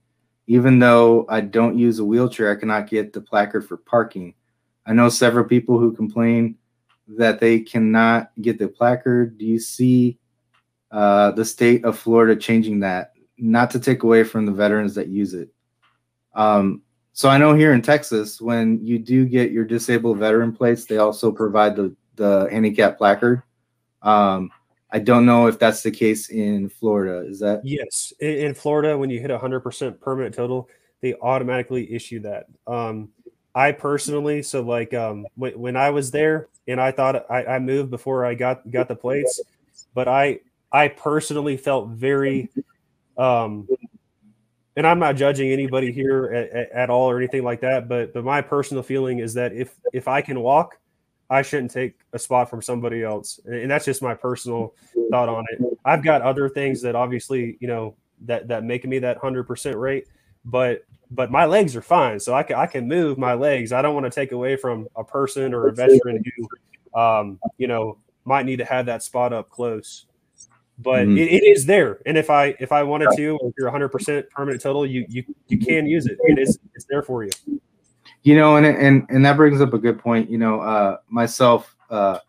Even though I don't use a wheelchair, I cannot get the placard for parking. I know several people who complain that they cannot get the placard. Do you see uh, the state of Florida changing that? Not to take away from the veterans that use it. Um, so I know here in Texas, when you do get your disabled veteran plates, they also provide the the handicap placard. Um, I don't know if that's the case in Florida. Is that? Yes, in, Florida, when you hit 100% permanent total, they automatically issue that. Um, I personally, so like um, when, when I was there, and I thought I, I moved before I got got the plates, but I I personally felt very, um, and I'm not judging anybody here at, at all or anything like that, but but my personal feeling is that if if I can walk, I shouldn't take a spot from somebody else. And that's just my personal thought on it. I've got other things that obviously, you know, that that make me that 100% rate, but but my legs are fine. So I can I can move my legs. I don't want to take away from a person or a veteran who um, you know, might need to have that spot up close. But mm-hmm. it, it is there. And if I if I wanted to, if you're 100% permanent total, you you you can use it. It is it's there for you. You know, and and and that brings up a good point. You know, uh, myself, uh,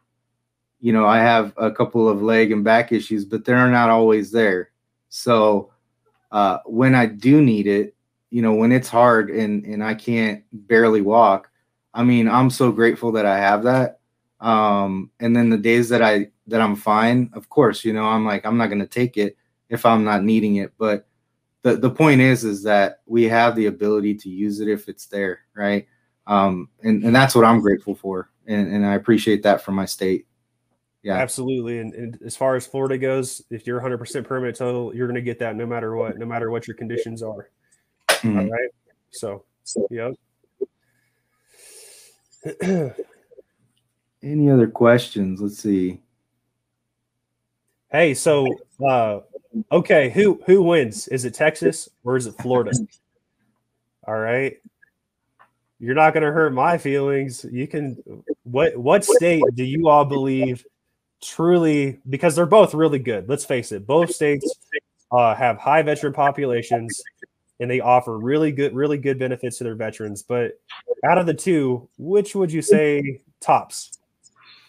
you know, I have a couple of leg and back issues, but they're not always there. So uh, when I do need it, you know, when it's hard and and I can't barely walk, I mean, I'm so grateful that I have that. Um, and then the days that I that I'm fine, of course, you know, I'm like I'm not gonna take it if I'm not needing it, but the the point is is that we have the ability to use it if it's there, right? Um, and and that's what I'm grateful for, and and I appreciate that from my state. Yeah, absolutely. And, and as far as Florida goes, if you're 100% permanent total, you're going to get that no matter what, no matter what your conditions are. Mm-hmm. All right. So, so yeah. Any other questions? Let's see. Hey, so uh, Okay, who who wins? Is it Texas or is it Florida? All right. You're not going to hurt my feelings. You can what what state do you all believe truly because they're both really good. Let's face it. Both states uh, have high veteran populations and they offer really good really good benefits to their veterans, but out of the two, which would you say tops?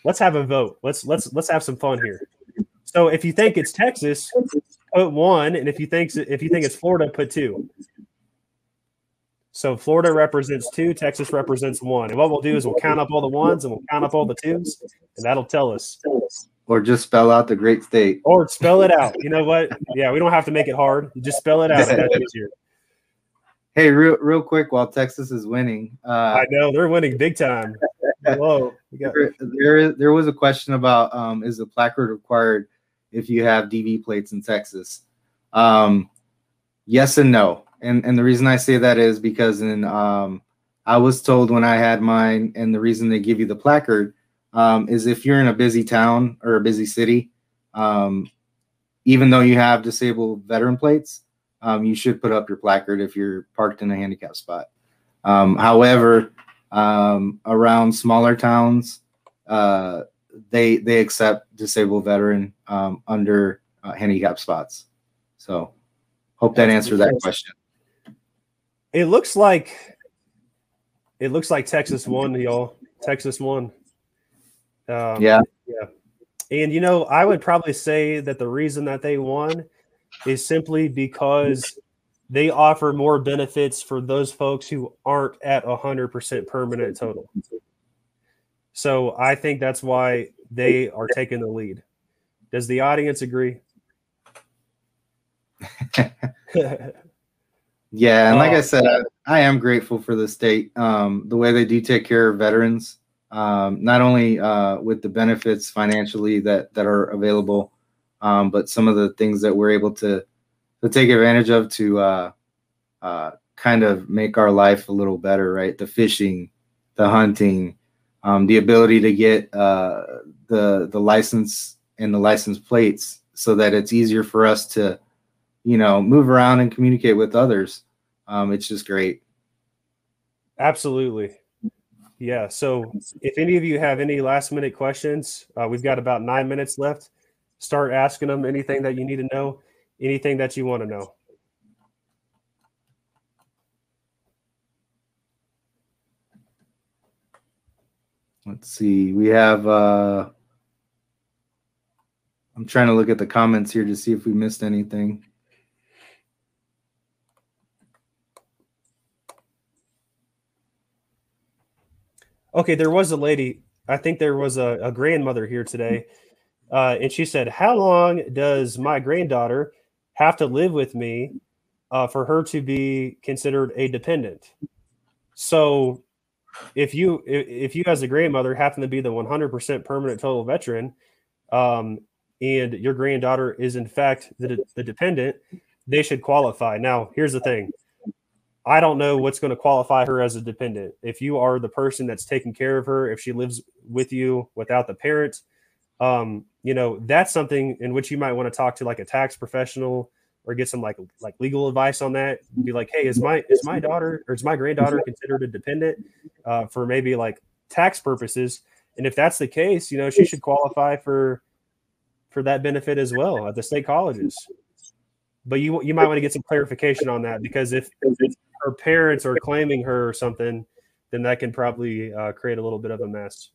Let's have a vote. Let's let's let's have some fun here. So if you think it's Texas, put one, and if you think if you think it's Florida, put two. So Florida represents two, Texas represents one. And what we'll do is we'll count up all the ones and we'll count up all the twos, and that'll tell us. Or just spell out the great state. Or spell it out. You know what? Yeah, we don't have to make it hard. Just spell it out. That's easier. Hey, real real quick, while Texas is winning, uh, I know they're winning big time. Hello. Got- there, there there was a question about um, is the placard required if you have DV plates in Texas? Um, yes and no, and and the reason I say that is because in um, I was told when I had mine, and the reason they give you the placard um, is if you're in a busy town or a busy city, um, even though you have disabled veteran plates, um, you should put up your placard if you're parked in a handicap spot. Um, however, um, around smaller towns, uh, they they accept disabled veteran um, under uh, handicap spots. So, hope that answered that question. It looks like it looks like Texas won, y'all. Texas won. Um, yeah, yeah. And you know, I would probably say that the reason that they won is simply because they offer more benefits for those folks who aren't at 100% permanent total. So I think that's why they are taking the lead. Does the audience agree? yeah, and like I said, I, I, am grateful for the state, um, the way they do take care of veterans, um, not only uh, with the benefits financially that that are available, um, but some of the things that we're able to to take advantage of to uh, uh, kind of make our life a little better, right? The fishing, the hunting, um, the ability to get uh, the the license and the license plates so that it's easier for us to, you know, move around and communicate with others. Um, it's just great. Absolutely. Yeah. So if any of you have any last minute questions, uh, we've got about nine minutes left. Start asking them anything that you need to know anything that you want to know. Let's see. We have uh I'm trying to look at the comments here to see if we missed anything. Okay, there was a lady. I think there was a, a grandmother here today. Uh, and she said, How long does my granddaughter have to live with me uh, for her to be considered a dependent. So if you if you as a grandmother happen to be the 100% permanent total veteran um, and your granddaughter is in fact the, the dependent they should qualify. Now here's the thing. I don't know what's going to qualify her as a dependent. If you are the person that's taking care of her if she lives with you without the parent um, you know that's something in which you might want to talk to like a tax professional or get some like like legal advice on that be like hey is my is my daughter or is my granddaughter considered a dependent uh, for maybe like tax purposes? And if that's the case you know she should qualify for for that benefit as well at the state colleges. But you you might want to get some clarification on that because if, if her parents are claiming her or something then that can probably uh, create a little bit of a mess.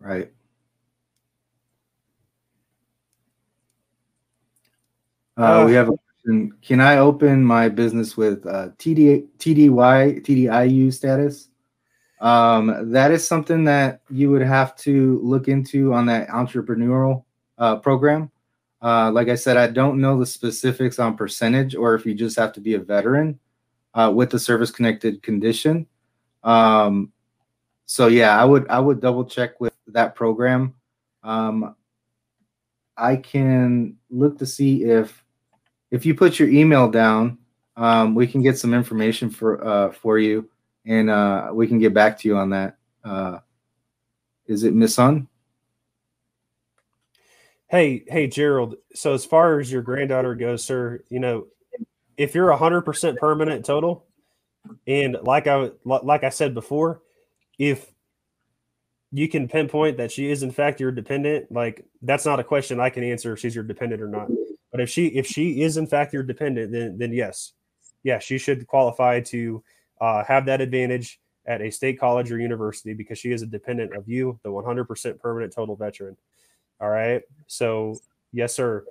Right Uh, we have a question. Can I open my business with uh, TD, TDY, TDIU status? Um, that is something that you would have to look into on that entrepreneurial uh, program. Uh, like I said, I don't know the specifics on percentage or if you just have to be a veteran uh, with the service connected condition. Um, so yeah, I would I would double check with that program. Um, I can look to see if if you put your email down, um, we can get some information for uh, for you, and uh, we can get back to you on that. Uh, is it Miss Sun? Hey, hey, Gerald. So as far as your granddaughter goes, sir, you know, if you're hundred percent permanent total, and like I like I said before, if you can pinpoint that she is in fact your dependent, like that's not a question I can answer if she's your dependent or not. But if she if she is in fact your dependent, then then yes, yeah, she should qualify to uh, have that advantage at a state college or university because she is a dependent of you, the 100% permanent total veteran. All right. So yes, sir.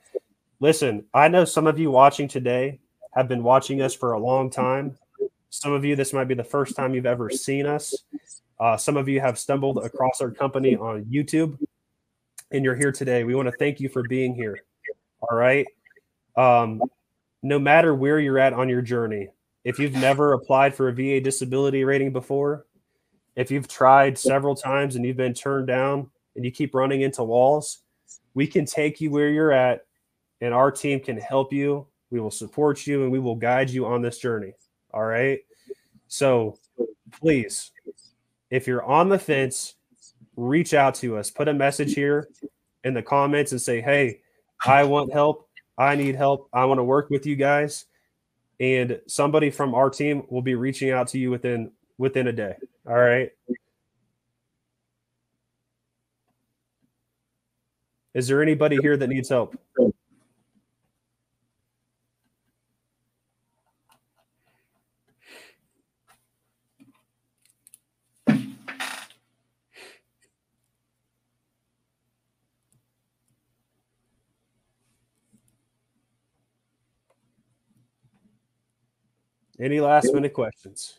Listen, I know some of you watching today have been watching us for a long time. Some of you, this might be the first time you've ever seen us. Uh, some of you have stumbled across our company on YouTube, and you're here today. We want to thank you for being here. All right. Um, no matter where you're at on your journey, if you've never applied for a VA disability rating before, if you've tried several times and you've been turned down and you keep running into walls, we can take you where you're at and our team can help you. We will support you and we will guide you on this journey. All right. So please, if you're on the fence, reach out to us. Put a message here in the comments and say, hey, I want help. I need help. I want to work with you guys. And somebody from our team will be reaching out to you within within a day. All right. Is there anybody here that needs help? Any last minute questions?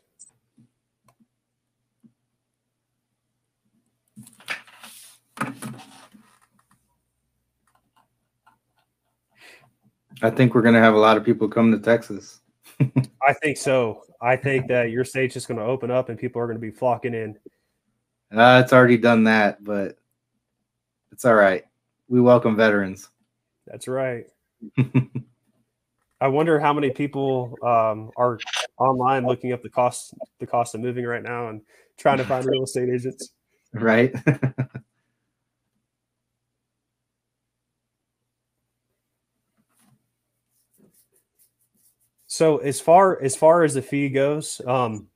I think we're going to have a lot of people come to Texas. I think so. I think that your state's just going to open up and people are going to be flocking in. Uh, it's already done that, but it's all right. We welcome veterans. That's right. I wonder how many people um, are online looking up the cost the cost of moving right now and trying to find real estate agents. Right. So as far as far as the fee goes, um,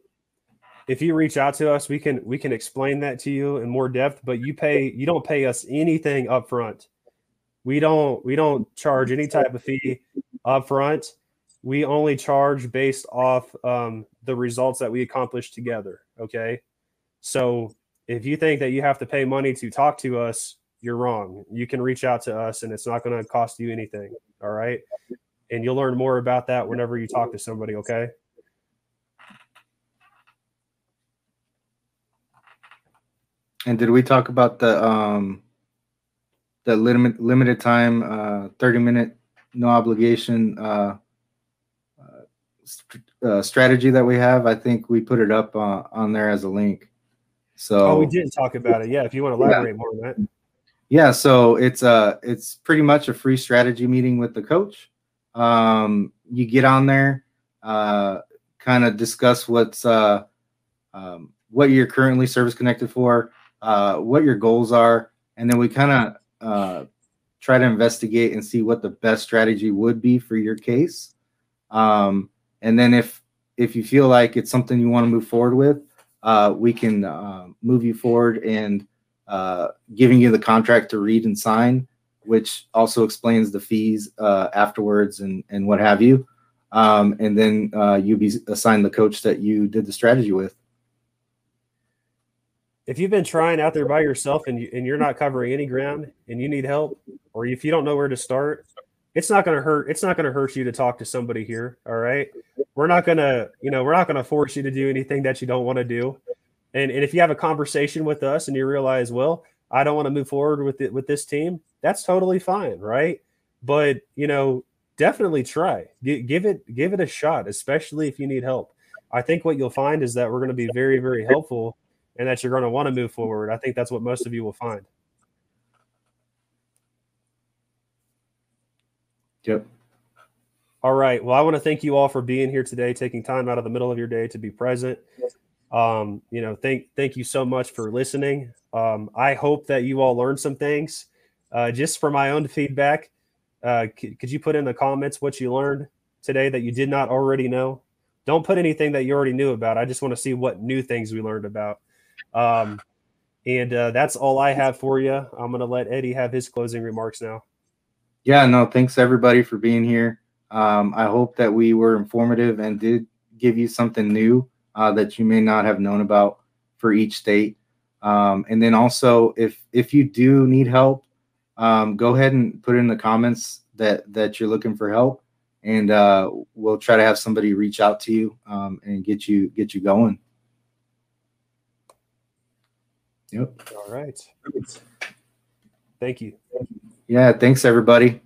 if you reach out to us, we can we can explain that to you in more depth. But you pay you don't pay us anything up front. We don't we don't charge any type of fee up front. We only charge based off um, the results that we accomplish together. Okay, so if you think that you have to pay money to talk to us, you're wrong. You can reach out to us, and it's not going to cost you anything. All right and you'll learn more about that whenever you talk to somebody. Okay. And did we talk about the um the limit limited time uh 30 minute no obligation uh, uh, uh strategy that we have? I think we put it up uh, on there as a link. So Oh, we didn't talk about it. Yeah, if you want to elaborate yeah. more on that. Yeah, so it's uh it's pretty much a free strategy meeting with the coach. Um, you get on there, uh, kind of discuss what's uh, um, what you're currently service connected for, uh, what your goals are, and then we kind of uh, try to investigate and see what the best strategy would be for your case. Um, and then if if you feel like it's something you want to move forward with, uh, we can uh, move you forward and uh, giving you the contract to read and sign which also explains the fees uh, afterwards and and what have you. Um, and then uh, you be assigned the coach that you did the strategy with. If you've been trying out there by yourself and you, and you're not covering any ground and you need help, or if you don't know where to start, it's not going to hurt. It's not going to hurt you to talk to somebody here. All right, we're not going to, you know, we're not going to force you to do anything that you don't want to do. And and if you have a conversation with us and you realize, well, I don't want to move forward with it with this team, that's totally fine, right? But you know, definitely try. Give it give it a shot, especially if you need help. I think what you'll find is that we're going to be very very helpful and that you're going to want to move forward. I think that's what most of you will find. Yep. All right. Well, I want to thank you all for being here today, taking time out of the middle of your day to be present. Um, you know, thank thank you so much for listening. Um, I hope that you all learned some things. Uh, just for my own feedback, uh, c- could you put in the comments what you learned today that you did not already know? Don't put anything that you already knew about. I just want to see what new things we learned about. Um, and uh, that's all I have for you. I'm going to let Eddie have his closing remarks now. Yeah, no, thanks everybody for being here. Um, I hope that we were informative and did give you something new uh, that you may not have known about for each state. Um, and then also, if if you do need help, um, go ahead and put in the comments that that you're looking for help, and uh, we'll try to have somebody reach out to you um, and get you get you going. Yep. All right. Thank you. Yeah. Thanks, everybody.